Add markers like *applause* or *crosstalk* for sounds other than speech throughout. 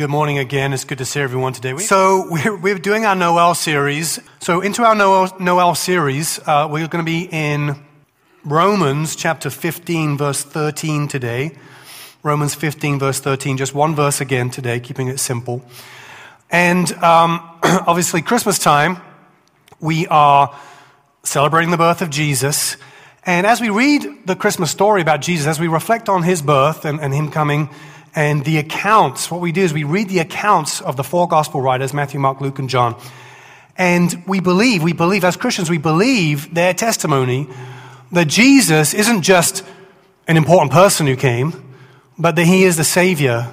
Good morning again. It's good to see everyone today. So we're, we're doing our Noel series. So into our Noel, Noel series, uh, we're going to be in Romans chapter 15, verse 13 today. Romans 15, verse 13. Just one verse again today, keeping it simple. And um, *clears throat* obviously, Christmas time, we are celebrating the birth of Jesus. And as we read the Christmas story about Jesus, as we reflect on his birth and, and him coming, and the accounts, what we do is we read the accounts of the four gospel writers, Matthew, Mark, Luke, and John. And we believe, we believe, as Christians, we believe their testimony that Jesus isn't just an important person who came, but that he is the Savior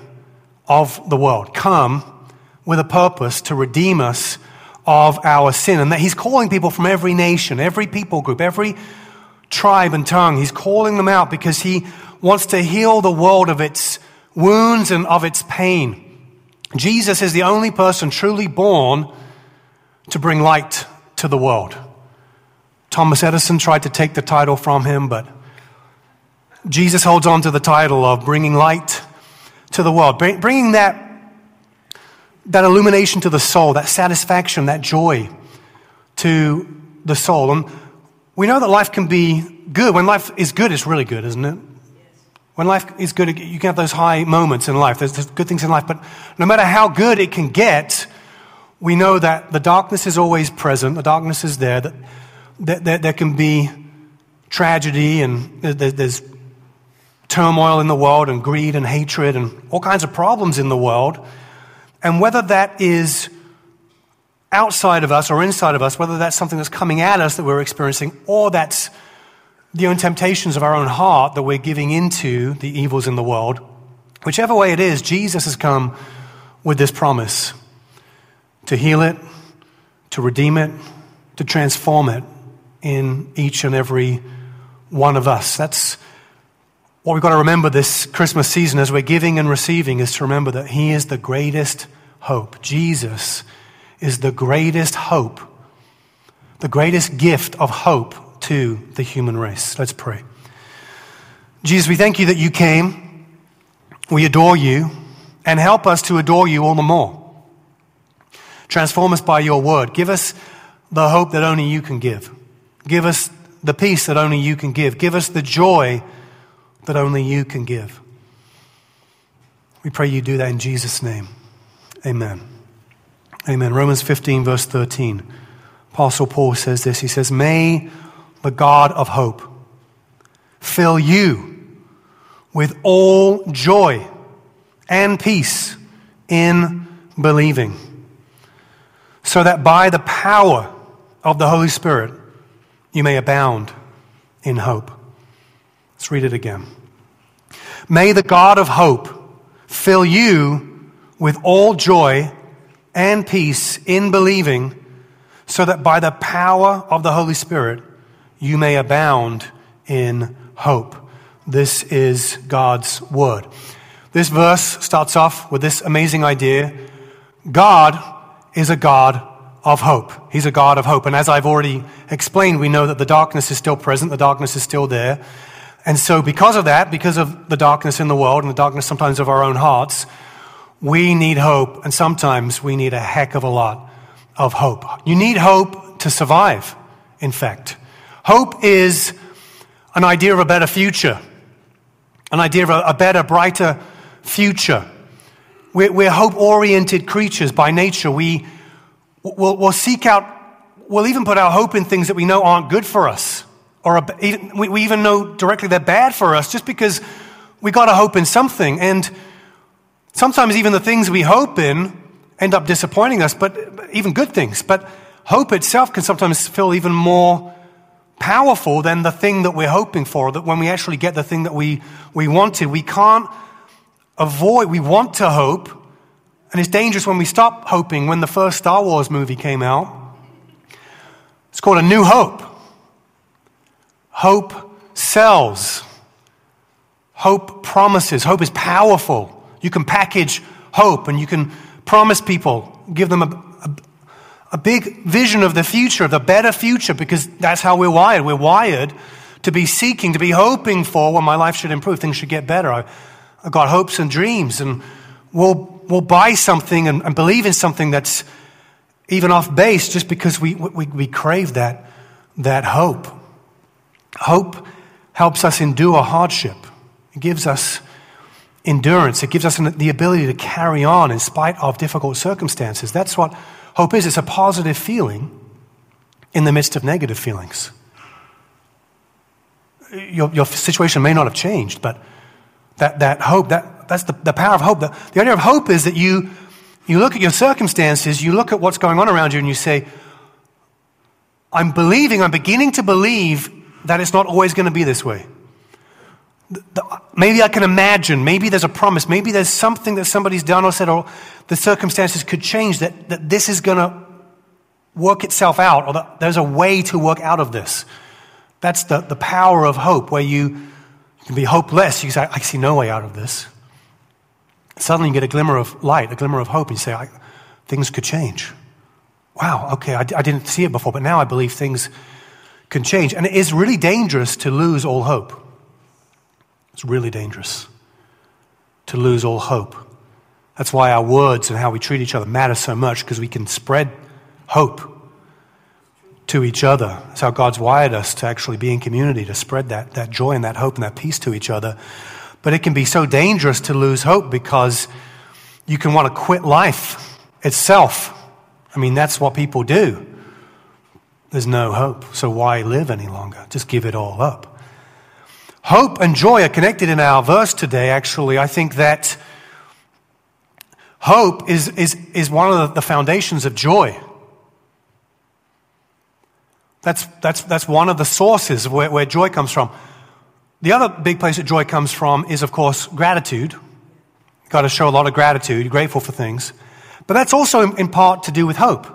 of the world, come with a purpose to redeem us of our sin. And that he's calling people from every nation, every people group, every tribe and tongue. He's calling them out because he wants to heal the world of its wounds and of its pain. Jesus is the only person truly born to bring light to the world. Thomas Edison tried to take the title from him, but Jesus holds on to the title of bringing light to the world, bringing that, that illumination to the soul, that satisfaction, that joy to the soul. And we know that life can be good. When life is good, it's really good, isn't it? When life is good, you can have those high moments in life. There's, there's good things in life. But no matter how good it can get, we know that the darkness is always present. The darkness is there. That, that, that there can be tragedy and there's turmoil in the world and greed and hatred and all kinds of problems in the world. And whether that is outside of us or inside of us, whether that's something that's coming at us that we're experiencing or that's the own temptations of our own heart that we're giving into the evils in the world, whichever way it is, Jesus has come with this promise to heal it, to redeem it, to transform it in each and every one of us. That's what we've got to remember this Christmas season as we're giving and receiving is to remember that He is the greatest hope. Jesus is the greatest hope, the greatest gift of hope to the human race. Let's pray. Jesus, we thank you that you came. We adore you and help us to adore you all the more. Transform us by your word. Give us the hope that only you can give. Give us the peace that only you can give. Give us the joy that only you can give. We pray you do that in Jesus' name. Amen. Amen. Romans 15, verse 13. Apostle Paul says this. He says, May the God of hope, fill you with all joy and peace in believing, so that by the power of the Holy Spirit you may abound in hope. Let's read it again. May the God of hope fill you with all joy and peace in believing, so that by the power of the Holy Spirit you may abound in hope. This is God's word. This verse starts off with this amazing idea God is a God of hope. He's a God of hope. And as I've already explained, we know that the darkness is still present, the darkness is still there. And so, because of that, because of the darkness in the world and the darkness sometimes of our own hearts, we need hope. And sometimes we need a heck of a lot of hope. You need hope to survive, in fact. Hope is an idea of a better future, an idea of a, better, brighter future. We're, we're hope oriented creatures by nature. We will we'll seek out, we'll even put our hope in things that we know aren't good for us, or a, even, we, we even know directly they're bad for us just because we got to hope in something. And sometimes even the things we hope in end up disappointing us, but even good things. But hope itself can sometimes feel even more powerful than the thing that we're hoping for, that when we actually get the thing that we, we wanted, we can't avoid, we want to hope, and it's dangerous when we stop hoping. When the first Star Wars movie came out, it's called A New Hope. Hope sells. Hope promises. Hope is powerful. You can package hope and you can promise people, give them a, a big vision of the future, of the better future, because that's how we're wired. We're wired to be seeking, to be hoping for when my life should improve, things should get better. I, have got hopes and dreams, and we'll we'll buy something and, and believe in something that's even off base just because we, we, we crave that, that hope. Hope helps us endure hardship. It gives us endurance. It gives us the ability to carry on in spite of difficult circumstances. That's what hope is. It's a positive feeling in the midst of negative feelings. Your, your situation may not have changed, but that, that hope, that, that's the, the power of hope. The, the idea of hope is that you, you look at your circumstances, you look at what's going on around you, and you say, I'm believing, I'm beginning to believe that it's not always going to be this way. Maybe I can imagine, maybe there's a promise, maybe there's something that somebody's done or said, or the circumstances could change, that, that this is going to work itself out, or that there's a way to work out of this. That's the, the power of hope, where you, can be hopeless. You say, I see no way out of this. Suddenly you get a glimmer of light, a glimmer of hope, and you say, things could change. Wow, okay, I, I didn't see it before, but now I believe things can change. And it is really dangerous to lose all hope. It's really dangerous to lose all hope. That's why our words and how we treat each other matter so much because we can spread hope to each other. That's how God's wired us to actually be in community, to spread that, that joy and that hope and that peace to each other. But it can be so dangerous to lose hope because you can want to quit life itself. I mean, that's what people do. There's no hope, so why live any longer? Just give it all up. Hope and joy are connected in our verse today, actually. I think that hope is, is, is one of the foundations of joy. That's, that's, that's one of the sources where, where joy comes from. The other big place that joy comes from is, of course, gratitude. You've got to show a lot of gratitude, grateful for things. But that's also in, in part to do with hope.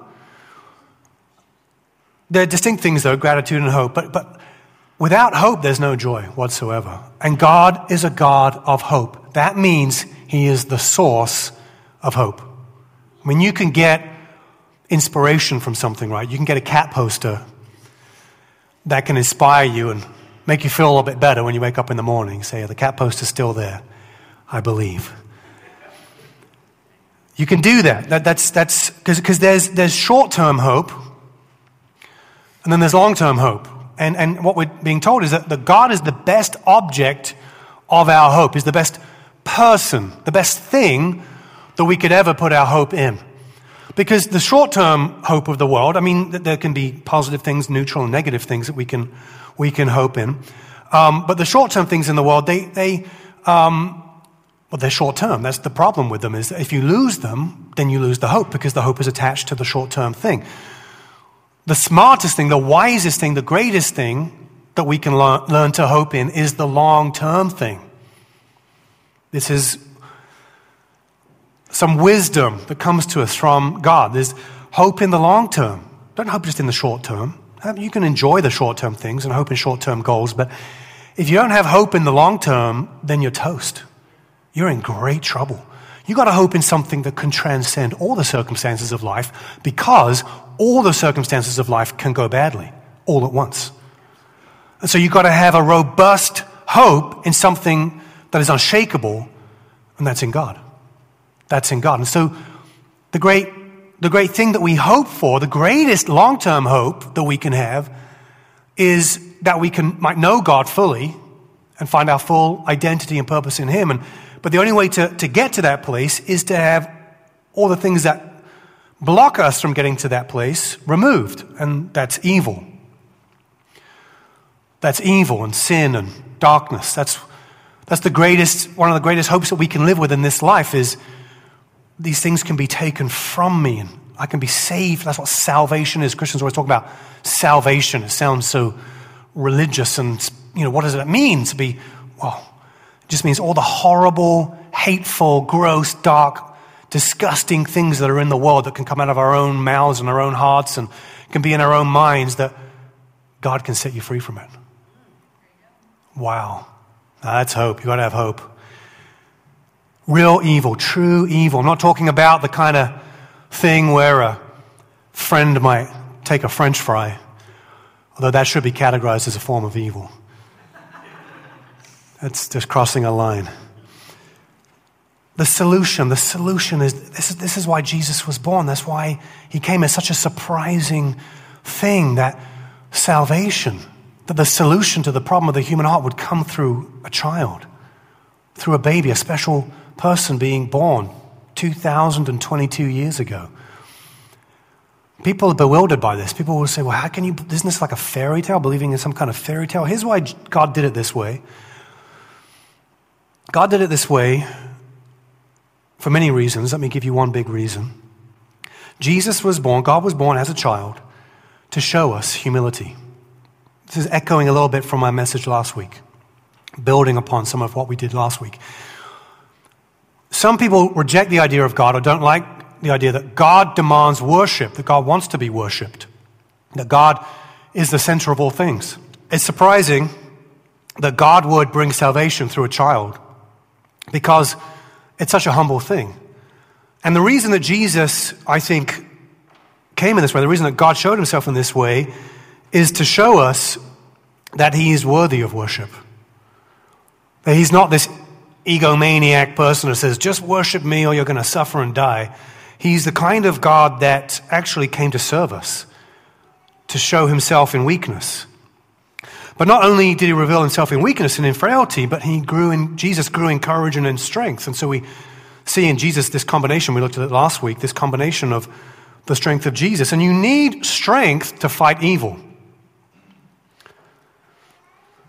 They're distinct things, though, gratitude and hope. But, but without hope, there's no joy whatsoever. And God is a God of hope. That means He is the source of hope. I mean, you can get inspiration from something, right? You can get a cat poster that can inspire you and make you feel a little bit better when you wake up in the morning. Say, the cat poster's still there. I believe. You can do that. that that's that's because there's, there's short term hope, and then there's long term hope. And, and what we're being told is that the God is the best object of our hope, is the best person, the best thing that we could ever put our hope in. Because the short term hope of the world, I mean, there can be positive things, neutral and negative things that we can, we can hope in. Um, but the short term things in the world, they, they, um, well, they're short term. That's the problem with them is if you lose them, then you lose the hope because the hope is attached to the short term thing the smartest thing, the wisest thing, the greatest thing that we can learn, learn to hope in is the long term thing. This is some wisdom that comes to us from God. There's hope in the long term. Don't hope just in the short term. You can enjoy the short term things and hope in short term goals, but if you don't have hope in the long term, then you're toast. You're in great trouble. You got to hope in something that can transcend all the circumstances of life because all the circumstances of life can go badly all at once. And so you've got to have a robust hope in something that is unshakable, and that's in God. That's in God. And so the great, the great thing that we hope for, the greatest long term hope that we can have, is that we can, might know God fully and find our full identity and purpose in Him. And but the only way to, to get to that place is to have all the things that block us from getting to that place removed. And that's evil. That's evil and sin and darkness. That's, that's the greatest, one of the greatest hopes that we can live with in this life is these things can be taken from me and I can be saved. That's what salvation is. Christians always talk about salvation. It sounds so religious and, you know, what does it mean to be, well, just means all the horrible, hateful, gross, dark, disgusting things that are in the world that can come out of our own mouths and our own hearts and can be in our own minds that God can set you free from it. Wow. That's hope. You've got to have hope. Real evil, true evil. I'm not talking about the kind of thing where a friend might take a french fry, although that should be categorized as a form of evil. That's just crossing a line. the solution, the solution is this, is this is why Jesus was born. That's why he came as such a surprising thing that salvation, that the solution to the problem of the human heart would come through a child, through a baby, a special person being born 2,022 years ago. People are bewildered by this. People will say, well, how can you, isn't this like a fairy tale, believing in some kind of fairy tale? Here's why God did it this way. God did it this way for many reasons. Let me give you one big reason. Jesus was born, God was born as a child to show us humility. This is echoing a little bit from my message last week, building upon some of what we did last week. Some people reject the idea of God or don't like the idea that God demands worship, that God wants to be worshiped, that God is the center of all things. It's surprising that God would bring salvation through a child because it's such a humble thing. And the reason that Jesus, I think, came in this way, the reason that God showed himself in this way, is to show us that he is worthy of worship. That he's not this egomaniac person who says, just worship me or you're going to suffer and die. He's the kind of God that actually came to serve us, to show himself in weakness. But not only did he reveal himself in weakness and in frailty, but he grew in, Jesus grew in courage and in strength. And so we see in Jesus this combination, we looked at it last week, this combination of the strength of Jesus. And you need strength to fight evil.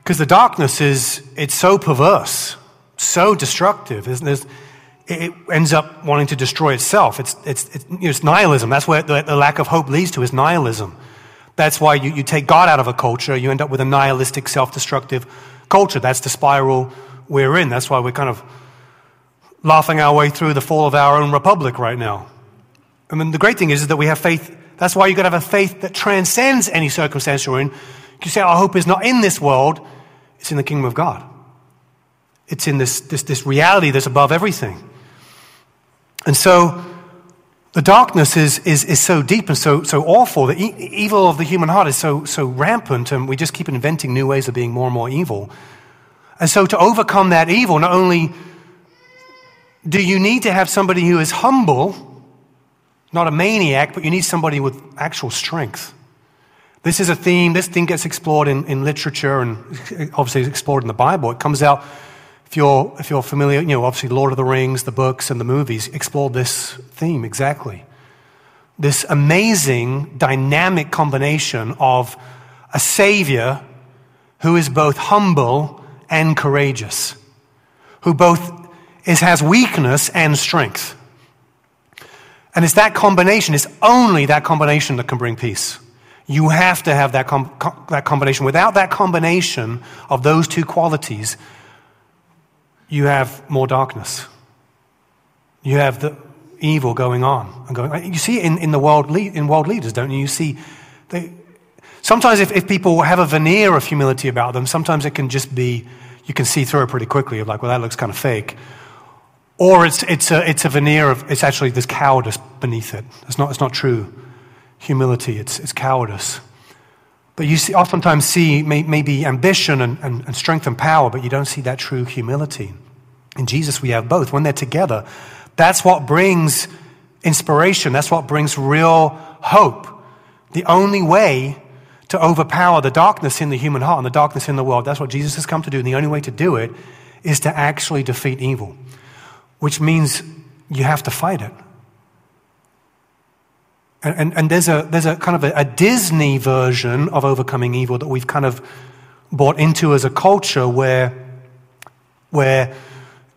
Because the darkness is, it's so perverse, so destructive. There's, it ends up wanting to destroy itself. It's, it's, it's, it's nihilism. That's where the, the, lack of hope leads to, is nihilism. That's why you, you take God out of a culture, you end up with a nihilistic, self destructive culture. That's the spiral we're in. That's why we're kind of laughing our way through the fall of our own republic right now. I mean, the great thing is, is that we have faith. That's why you've got to have a faith that transcends any circumstance you're in. You say, Our hope is not in this world, it's in the kingdom of God. It's in this, this, this reality that's above everything. And so the darkness is, is, is so deep and so, so awful. The e- evil of the human heart is so, so rampant, and we just keep inventing new ways of being more and more evil. And so, to overcome that evil, not only do you need to have somebody who is humble, not a maniac, but you need somebody with actual strength. This is a theme, this theme gets explored in, in literature and obviously explored in the Bible. It comes out if you're, if you're familiar, you know, obviously Lord of the Rings, the books, and the movies explored this theme exactly. This amazing, dynamic combination of a Savior who is both humble and courageous, who both is, has weakness and strength. And it's that combination, it's only that combination that can bring peace. You have to have that, com- that combination. Without that combination of those two qualities, you have more darkness. You have the evil going on and going. You see it in, in the world in world leaders, don't you? You see, they, sometimes if, if people have a veneer of humility about them, sometimes it can just be you can see through it pretty quickly. You're like, well, that looks kind of fake. Or it's, it's, a, it's a veneer of, it's actually this cowardice beneath it. It's not, it's not true humility, it's, it's cowardice. But you see, oftentimes see may, maybe ambition and, and, and strength and power, but you don't see that true humility. In Jesus, we have both. When they're together, that's what brings inspiration. That's what brings real hope. The only way to overpower the darkness in the human heart and the darkness in the world, that's what Jesus has come to do. And the only way to do it is to actually defeat evil, which means you have to fight it. And, and, and there's, a, there's a kind of a, a Disney version of overcoming evil that we've kind of bought into as a culture where, where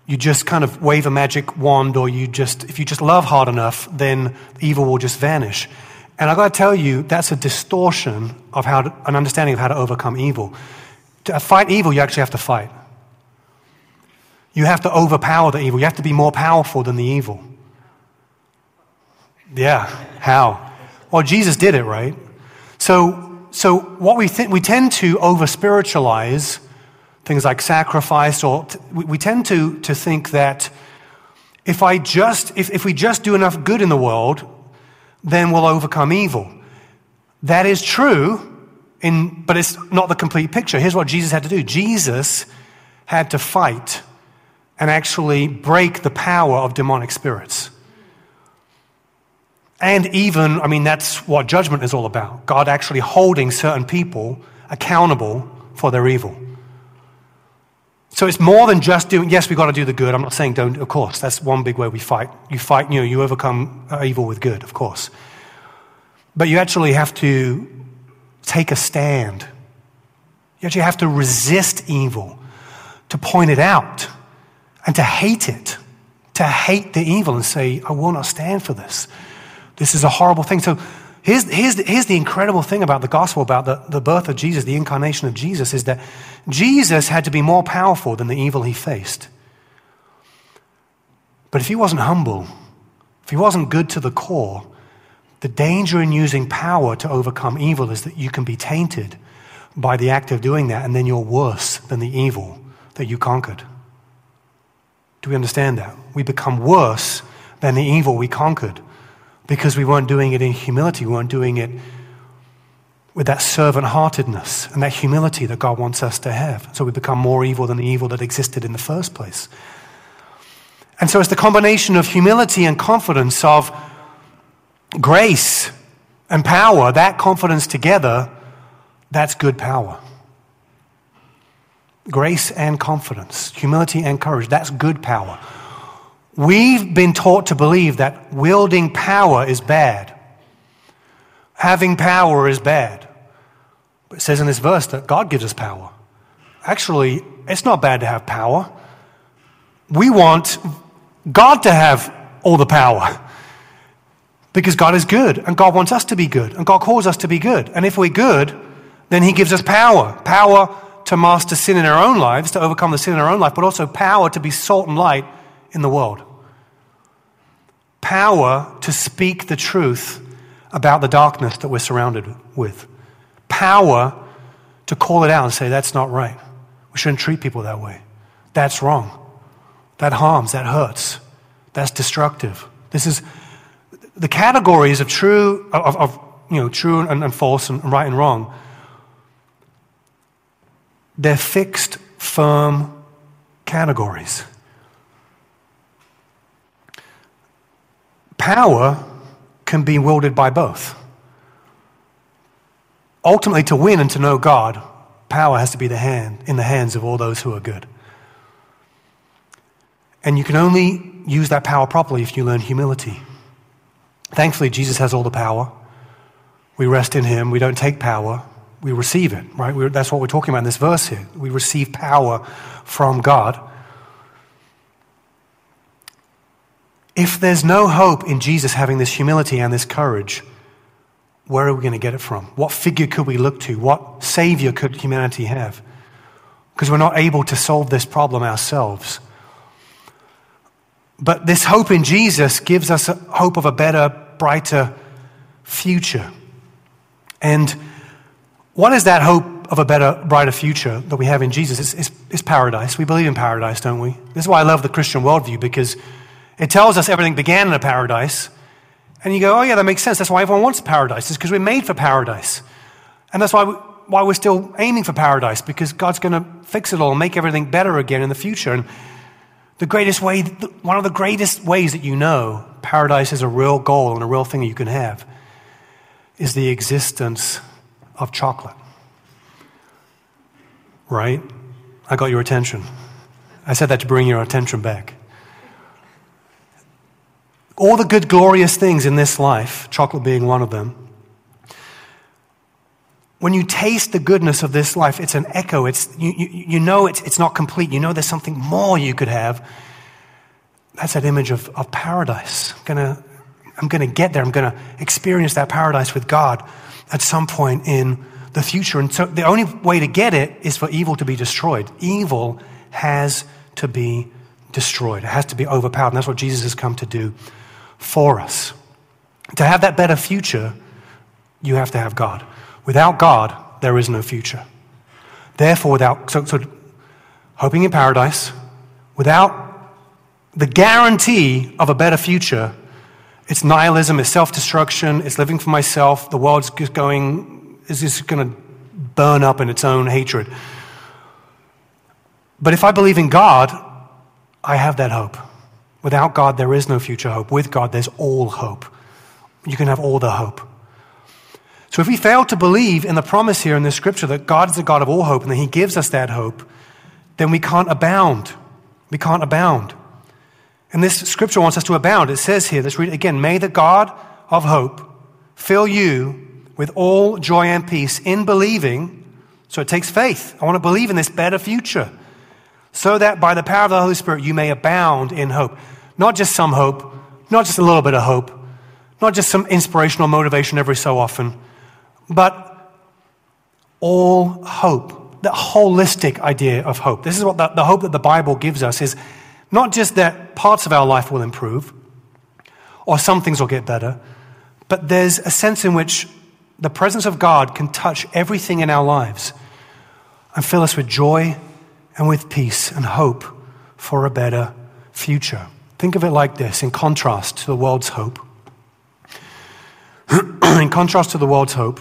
you just kind of wave a magic wand or you just, if you just love hard enough, then evil will just vanish. And I've got to tell you, that's a distortion of how to, an understanding of how to overcome evil. To fight evil, you actually have to fight. You have to overpower the evil. You have to be more powerful than the evil. Yeah, how? Well, Jesus did it, right? So, so what we think, we tend to over spiritualize things like sacrifice, or t- we tend to, to think that if, I just, if, if we just do enough good in the world, then we'll overcome evil. That is true, in, but it's not the complete picture. Here's what Jesus had to do Jesus had to fight and actually break the power of demonic spirits. And even, I mean, that's what judgment is all about God actually holding certain people accountable for their evil. So it's more than just doing, yes, we've got to do the good. I'm not saying don't, of course. That's one big way we fight. You fight, you know, you overcome uh, evil with good, of course. But you actually have to take a stand. You actually have to resist evil, to point it out, and to hate it. To hate the evil and say, I will not stand for this. This is a horrible thing. So here's, here's, the, here's the incredible thing about the gospel, about the, the birth of Jesus, the incarnation of Jesus, is that Jesus had to be more powerful than the evil he faced. But if he wasn't humble, if he wasn't good to the core, the danger in using power to overcome evil is that you can be tainted by the act of doing that, and then you're worse than the evil that you conquered. Do we understand that? We become worse than the evil we conquered because we weren't doing it in humility. We weren't doing it with that servant heartedness and that humility that God wants us to have. So we become more evil than the evil that existed in the first place. And so it's the combination of humility and confidence, of grace and power, that confidence together, that's good power. Grace and confidence, humility and courage, that's good power. We've been taught to believe that wielding power is bad. Having power is bad. But it says in this verse that God gives us power. Actually, it's not bad to have power. We want God to have all the power. *laughs* Because God is good, and God wants us to be good, and God calls us to be good. And if we're good, then He gives us power power to master sin in our own lives, to overcome the sin in our own life, but also power to be salt and light in the world power to speak the truth about the darkness that we're surrounded with, power to call it out and say, that's not right. We shouldn't treat people that way. That's wrong. That harms, that hurts, that's destructive. This is the categories of true, of, of you know, true and, and false and right and wrong. They're fixed, firm categories. Power can be wielded by both. Ultimately, to win and to know God, power has to be the hand, in the hands of all those who are good. And you can only use that power properly if you learn humility. Thankfully, Jesus has all the power. We rest in Him. We don't take power, we receive it, right? We're, that's what we're talking about in this verse here. We receive power from God. If there's no hope in Jesus having this humility and this courage, where are we going to get it from? What figure could we look to? What savior could humanity have? Because we're not able to solve this problem ourselves. But this hope in Jesus gives us hope of a better, brighter future. And what is that hope of a better, brighter future that we have in Jesus? It's, it's, it's paradise. We believe in paradise, don't we? This is why I love the Christian worldview because it tells us everything began in a paradise. And you go, oh, yeah, that makes sense. That's why everyone wants paradise. It's because we're made for paradise. And that's why, we, why we're still aiming for paradise, because God's going to fix it all and make everything better again in the future. And the greatest way, one of the greatest ways that you know paradise is a real goal and a real thing you can have is the existence of chocolate. Right? I got your attention. I said that to bring your attention back all the good, glorious things in this life, chocolate being one of them, when you taste the goodness of this life, it's an echo. It's, you, you, you know it's, it's not complete. You know there's something more you could have. That's that image of, of paradise. I'm gonna, I'm gonna get there. I'm gonna experience that paradise with God at some point in the future. And so the only way to get it is for evil to be destroyed. Evil has to be destroyed. It has to be overpowered. And that's what Jesus has come to do for us. To have that better future, you have to have God. Without God, there is no future. Therefore, without, so, so hoping in paradise, without the guarantee of a better future, it's nihilism, it's self destruction, it's living for myself. The world's just going, is just going to burn up in its own hatred. But if I believe in God, I have that hope. Without God, there is no future hope. With God, there's all hope. You can have all the hope. So if we fail to believe in the promise here in this scripture that God is the God of all hope and that He gives us that hope, then we can't abound. We can't abound. And this scripture wants us to abound. It says here, let's read it again. May the God of hope fill you with all joy and peace in believing. So it takes faith. I want to believe in this better future. So that by the power of the Holy Spirit you may abound in hope. Not just some hope, not just a little bit of hope, not just some inspirational motivation every so often, but all hope. The holistic idea of hope. This is what the, the hope that the Bible gives us is not just that parts of our life will improve or some things will get better, but there's a sense in which the presence of God can touch everything in our lives and fill us with joy and with peace and hope for a better future. Think of it like this in contrast to the world's hope. *clears throat* in contrast to the world's hope,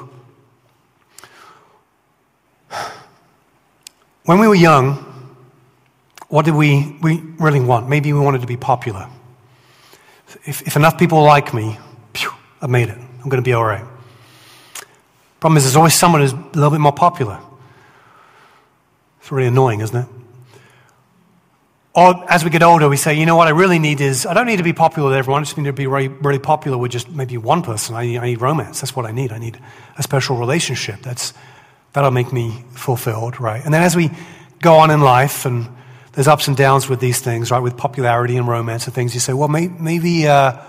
when we were young, what did we, we really want? Maybe we wanted to be popular. If, if enough people like me, phew, I made it. I'm going to be all right. Problem is, there's always someone who's a little bit more popular. It's really annoying, isn't it? Or as we get older, we say, you know what I really need is, I don't need to be popular with everyone. I just need to be really, really popular with just maybe one person. I need, I need romance. That's what I need. I need a special relationship. That's, that'll make me fulfilled, right? And then as we go on in life and there's ups and downs with these things, right? With popularity and romance and things. You say, well, may, maybe uh,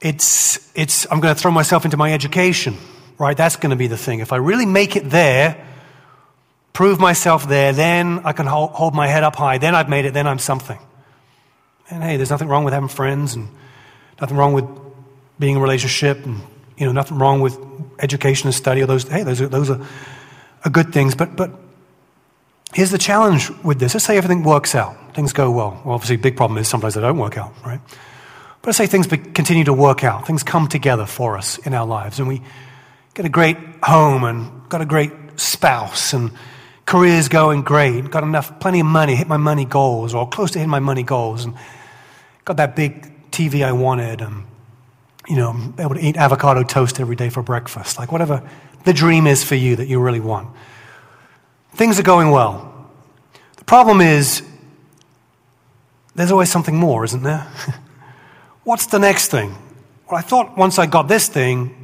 it's, it's, I'm going to throw myself into my education, right? That's going to be the thing. If I really make it there, prove myself there, then I can hold, hold my head up high. Then I've made it, then I'm something. And hey, there's nothing wrong with having friends and nothing wrong with being in a relationship and, you know, nothing wrong with education and study. Those, hey, those are, those are, are good things. But, but Here's the challenge with this. Let's say everything works out, things go well. well obviously, big problem is sometimes they don't work out, right? But let's say things continue to work out, things come together for us in our lives, and we get a great home and got a great spouse and career's going great, got enough, plenty of money, hit my money goals or close to hitting my money goals, and got that big TV I wanted, and you know, able to eat avocado toast every day for breakfast, like whatever the dream is for you that you really want. Things are going well. The problem is, there's always something more, isn't there? *laughs* What's the next thing? Well, I thought once I got this thing,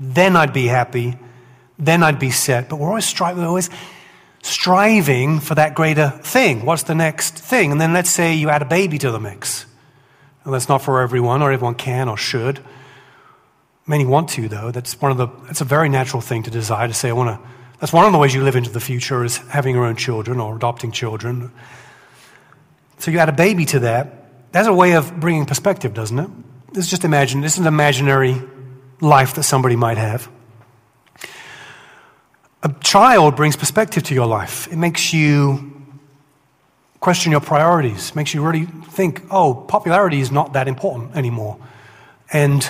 then I'd be happy, then I'd be set. But we're always striving, we're always striving for that greater thing. What's the next thing? And then let's say you add a baby to the mix. And that's not for everyone, or everyone can or should. Many want to, though. That's one of the. It's a very natural thing to desire to say, I want to that's one of the ways you live into the future is having your own children or adopting children. So you add a baby to that. That's a way of bringing perspective, doesn't it? This is just imagine. This is an imaginary life that somebody might have. A child brings perspective to your life. It makes you question your priorities, makes you really think, oh, popularity is not that important anymore. And,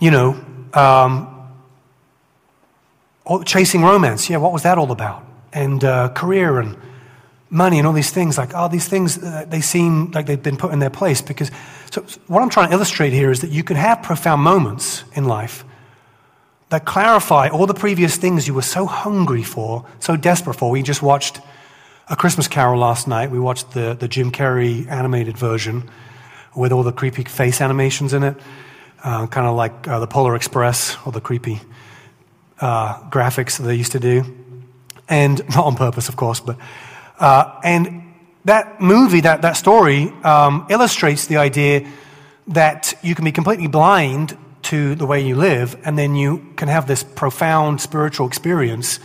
you know, um, chasing romance. Yeah, what was that all about? And uh, career and money and all these things. Like, oh, these things, uh, they seem like they've been put in their place. Because, so what I'm trying to illustrate here is that you can have profound moments in life that clarify all the previous things you were so hungry for, so desperate for. We just watched A Christmas Carol last night. We watched the, the Jim Carrey animated version with all the creepy face animations in it, uh, kind of like uh, the Polar Express or the creepy uh, graphics that they used to do, and *laughs* not on purpose, of course, but uh, and that movie, that that story, um, illustrates the idea that you can be completely blind to the way you live, and then you can have this profound spiritual experience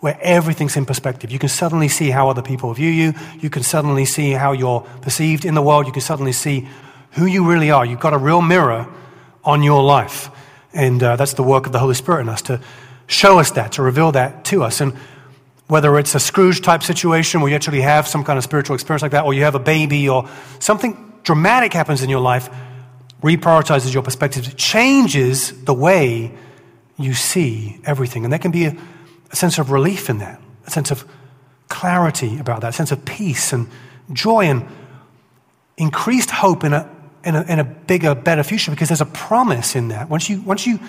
where everything's in perspective. You can suddenly see how other people view you. You can suddenly see how you're perceived in the world. You can suddenly see who you really are. You've got a real mirror on your life. And uh, that's the work of the Holy Spirit in us to show us that, to reveal that to us. And whether it's a Scrooge type situation where you actually have some kind of spiritual experience like that, or you have a baby, or something dramatic happens in your life, reprioritizes your perspective, changes the way you see everything. And there can be a, a sense of relief in that, a sense of clarity about that, a sense of peace and joy and increased hope in a, in a, in a bigger, better future because there's a promise in that. Once you, once you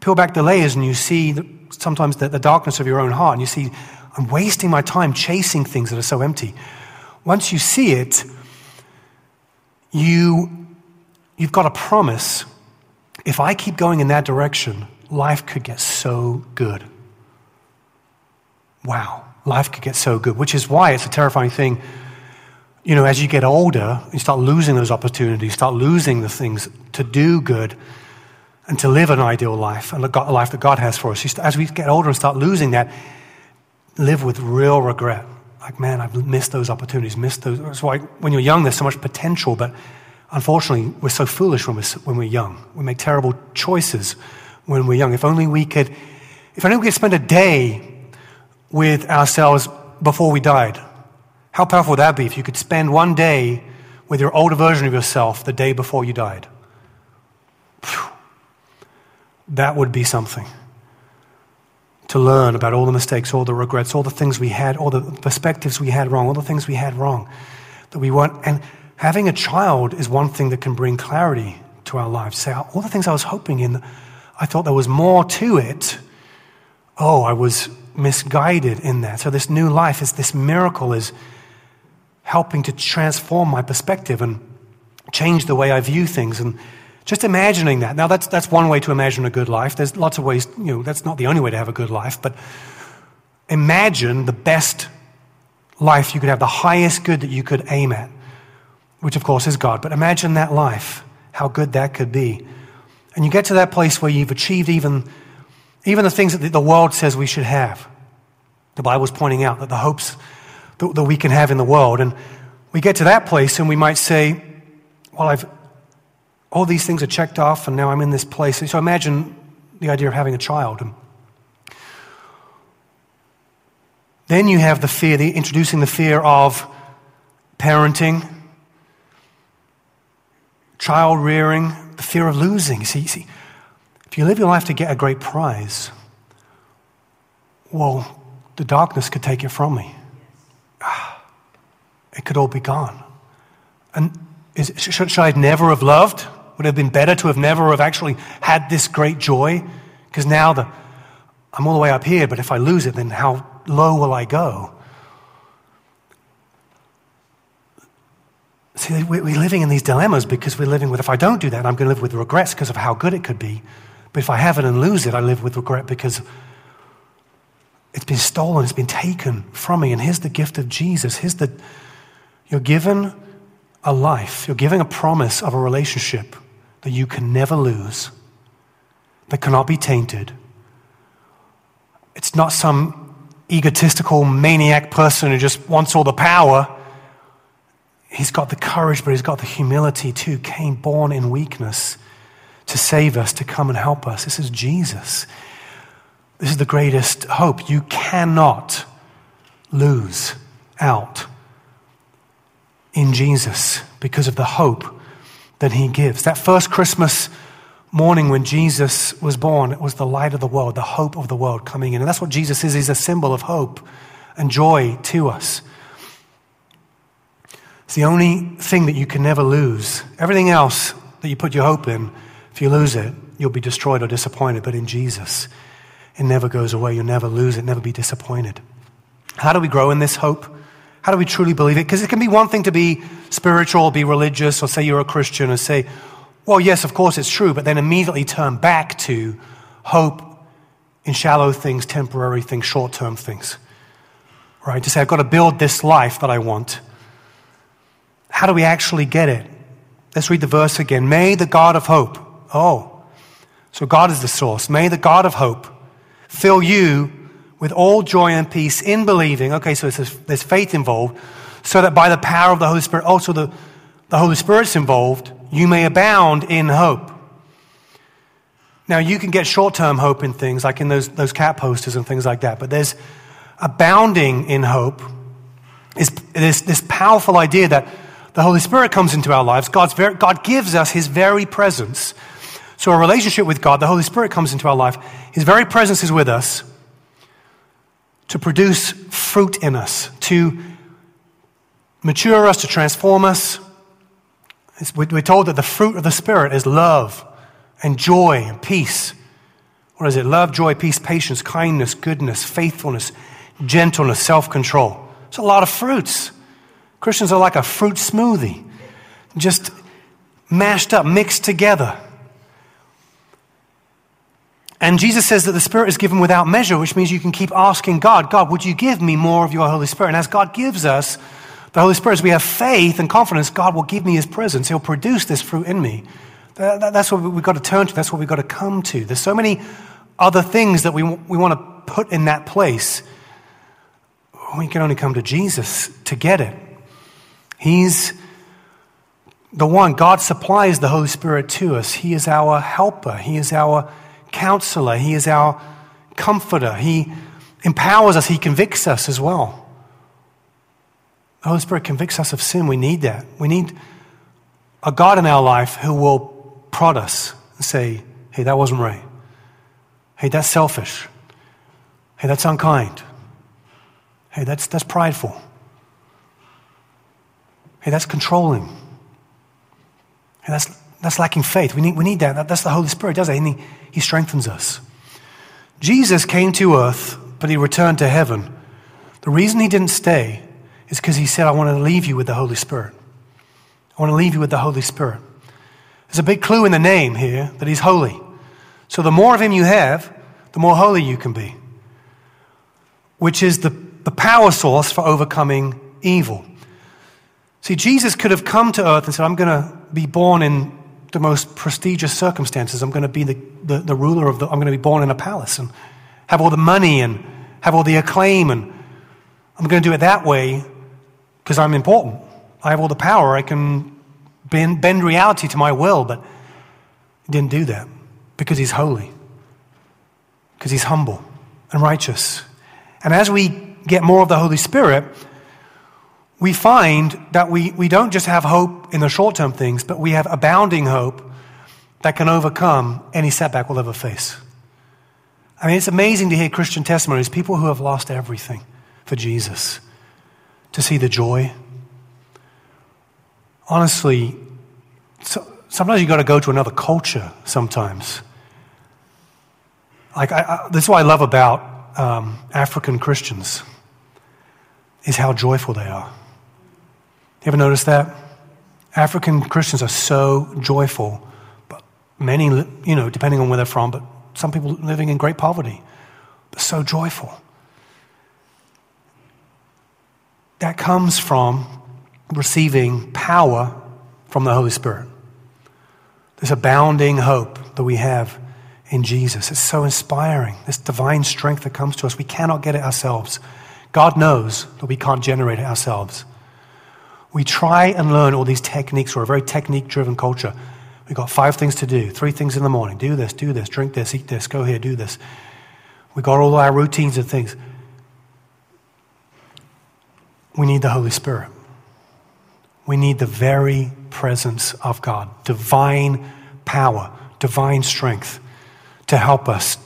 peel back the layers and you see the, sometimes the, the darkness of your own heart and you see, I'm wasting my time chasing things that are so empty. Once you see it, you, you've got a promise. If I keep going in that direction, life could get so good. Wow, life could get so good, which is why it's a terrifying thing. You know, as you get older, you start losing those opportunities, start losing the things to do good and to live an ideal life, and a life that God has for us. As we get older and start losing that, live with real regret. Like, man, I've missed those opportunities, missed those. That's why when you're young, there's so much potential, but unfortunately, we're so foolish when we're, when we're young. We make terrible choices when we're young. If only we could, if only we could spend a day with ourselves before we died. How powerful would that be if you could spend one day with your older version of yourself the day before you died? Whew. That would be something. To learn about all the mistakes, all the regrets, all the things we had, all the perspectives we had wrong, all the things we had wrong that we weren't. And having a child is one thing that can bring clarity to our lives. Say, all the things I was hoping in, I thought there was more to it. Oh, I was misguided in that. So, this new life is this miracle is helping to transform my perspective and change the way I view things. And just imagining that. Now, that's, that's one way to imagine a good life. There's lots of ways, you know, that's not the only way to have a good life, but imagine the best life you could have, the highest good that you could aim at, which of course is God. But imagine that life, how good that could be. And you get to that place where you've achieved even even the things that the world says we should have. The Bible's pointing out that the hopes that we can have in the world. And we get to that place and we might say, well, I've, all these things are checked off and now I'm in this place. So imagine the idea of having a child. Then you have the fear, the, introducing the fear of parenting, child rearing, the fear of losing. See, see, if you live your life to get a great prize, well, the darkness could take it from me. Ah, it could all be gone. And is, should, should I never have loved? Would it have been better to have never have actually had this great joy? Because now the, I'm all the way up here, but if I lose it, then how low will I go? See, we're living in these dilemmas because we're living with, if I don't do that, I'm going to live with regrets because of how good it could be. But if I have it and lose it, I live with regret because it's been stolen, it's been taken from me. And here's the gift of Jesus. Here's the, you're given a life, you're given a promise of a relationship that you can never lose, that cannot be tainted. It's not some egotistical maniac person who just wants all the power. He's got the courage, but he's got the humility too. came born in weakness to save us, to come and help us. This is Jesus. This is the greatest hope. You cannot lose out in Jesus because of the hope that he gives. That first Christmas morning when Jesus was born, it was the light of the world, the hope of the world coming in. And that's what Jesus is. He's a symbol of hope and joy to us. It's the only thing that you can never lose. Everything else that you put your hope in if you lose it, you'll be destroyed or disappointed. But in Jesus, it never goes away. You'll never lose it, never be disappointed. How do we grow in this hope? How do we truly believe it? Because it can be one thing to be spiritual, be religious, or say you're a Christian, and say, well, yes, of course it's true, but then immediately turn back to hope in shallow things, temporary things, short term things. Right? To say, I've got to build this life that I want. How do we actually get it? Let's read the verse again. May the God of hope Oh, so God is the source. May the God of hope fill you with all joy and peace in believing. Okay, so there's faith involved, so that by the power of the Holy Spirit, also the, the Holy Spirit's involved, you may abound in hope. Now, you can get short term hope in things like in those, those cat posters and things like that, but there's abounding in hope is this, this powerful idea that the Holy Spirit comes into our lives. God's God gives us His very presence so, a relationship with God, the Holy Spirit comes into our life. His very presence is with us to produce fruit in us, to mature us, to transform us. It's, we're told that the fruit of the Spirit is love and joy and peace. What is it? Love, joy, peace, patience, kindness, goodness, faithfulness, gentleness, self control. It's a lot of fruits. Christians are like a fruit smoothie, just mashed up, mixed together. And Jesus says that the Spirit is given without measure, which means you can keep asking God, God, would you give me more of your Holy Spirit? And as God gives us the Holy Spirit, as we have faith and confidence, God will give me His presence. He'll produce this fruit in me. That's what we've got to turn to. That's what we've got to come to. There's so many other things that we, we want to put in that place. We can only come to Jesus to get it. He's the one. God supplies the Holy Spirit to us. He is our helper. He is our counselor. He is our comforter. He empowers us. He convicts us as well. The Holy Spirit convicts us of sin. We need that. We need a God in our life who will prod us and say, hey, that wasn't right. Hey, that's selfish. Hey, that's unkind. Hey, that's, that's prideful. Hey, that's controlling. Hey, that's, that's lacking faith. We need, we need that. That's the Holy Spirit does that, and he, he strengthens us. Jesus came to earth, but he returned to heaven. The reason he didn't stay is because he said, I want to leave you with the Holy Spirit. I want to leave you with the Holy Spirit. There's a big clue in the name here that he's holy. So the more of him you have, the more holy you can be, which is the, the power source for overcoming evil. See, Jesus could have come to earth and said, I'm going to be born in the most prestigious circumstances. I'm going to be the, the, the ruler of the, I'm going to be born in a palace and have all the money and have all the acclaim. And I'm going to do it that way because I'm important. I have all the power. I can bend, bend reality to my will, but he didn't do that because he's holy, because he's humble and righteous. And as we get more of the Holy Spirit, we find that we, we don't just have hope in the short term things, but we have abounding hope that can overcome any setback we'll ever face. I mean, it's amazing to hear Christian testimonies, people who have lost everything for Jesus, to see the joy, honestly, so, sometimes you've got to go to another culture sometimes. Like, I, I, this is what I love about um, African Christians, is how joyful they are. You ever notice that? African Christians are so joyful, but many, you know, depending on where they're from, but some people living in great poverty, but so joyful. That comes from receiving power from the Holy Spirit. This abounding hope that we have in Jesus. It's so inspiring. This divine strength that comes to us. We cannot get it ourselves. God knows that we can't generate it ourselves. We try and learn all these techniques. We're a very technique driven culture. We've got five things to do, three things in the morning do this, do this, drink this, eat this, go here, do this. We've got all our routines and things. We need the Holy Spirit. We need the very presence of God, divine power, divine strength to help us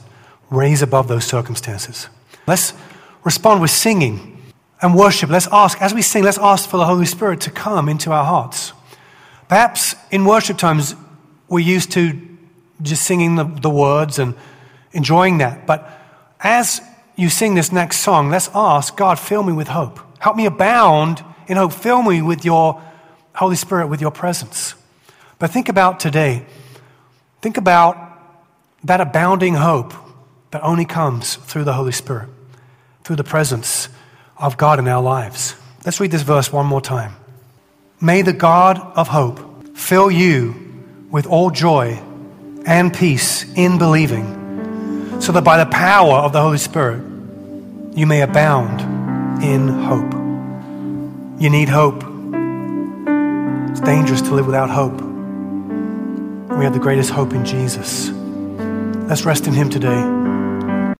raise above those circumstances. Let's respond with singing and worship. Let's ask, as we sing, let's ask for the Holy Spirit to come into our hearts. Perhaps in worship times, we're used to just singing the, the words and enjoying that. But as you sing this next song, let's ask God, fill me with hope. Help me abound in hope. Fill me with your Holy Spirit, with your presence. But think about today. Think about that abounding hope that only comes through the Holy Spirit, through the presence of God in our lives. Let's read this verse one more time. May the God of hope fill you with all joy and peace in believing, so that by the power of the Holy Spirit you may abound in hope. You need hope. It's dangerous to live without hope. We have the greatest hope in Jesus. Let's rest in Him today.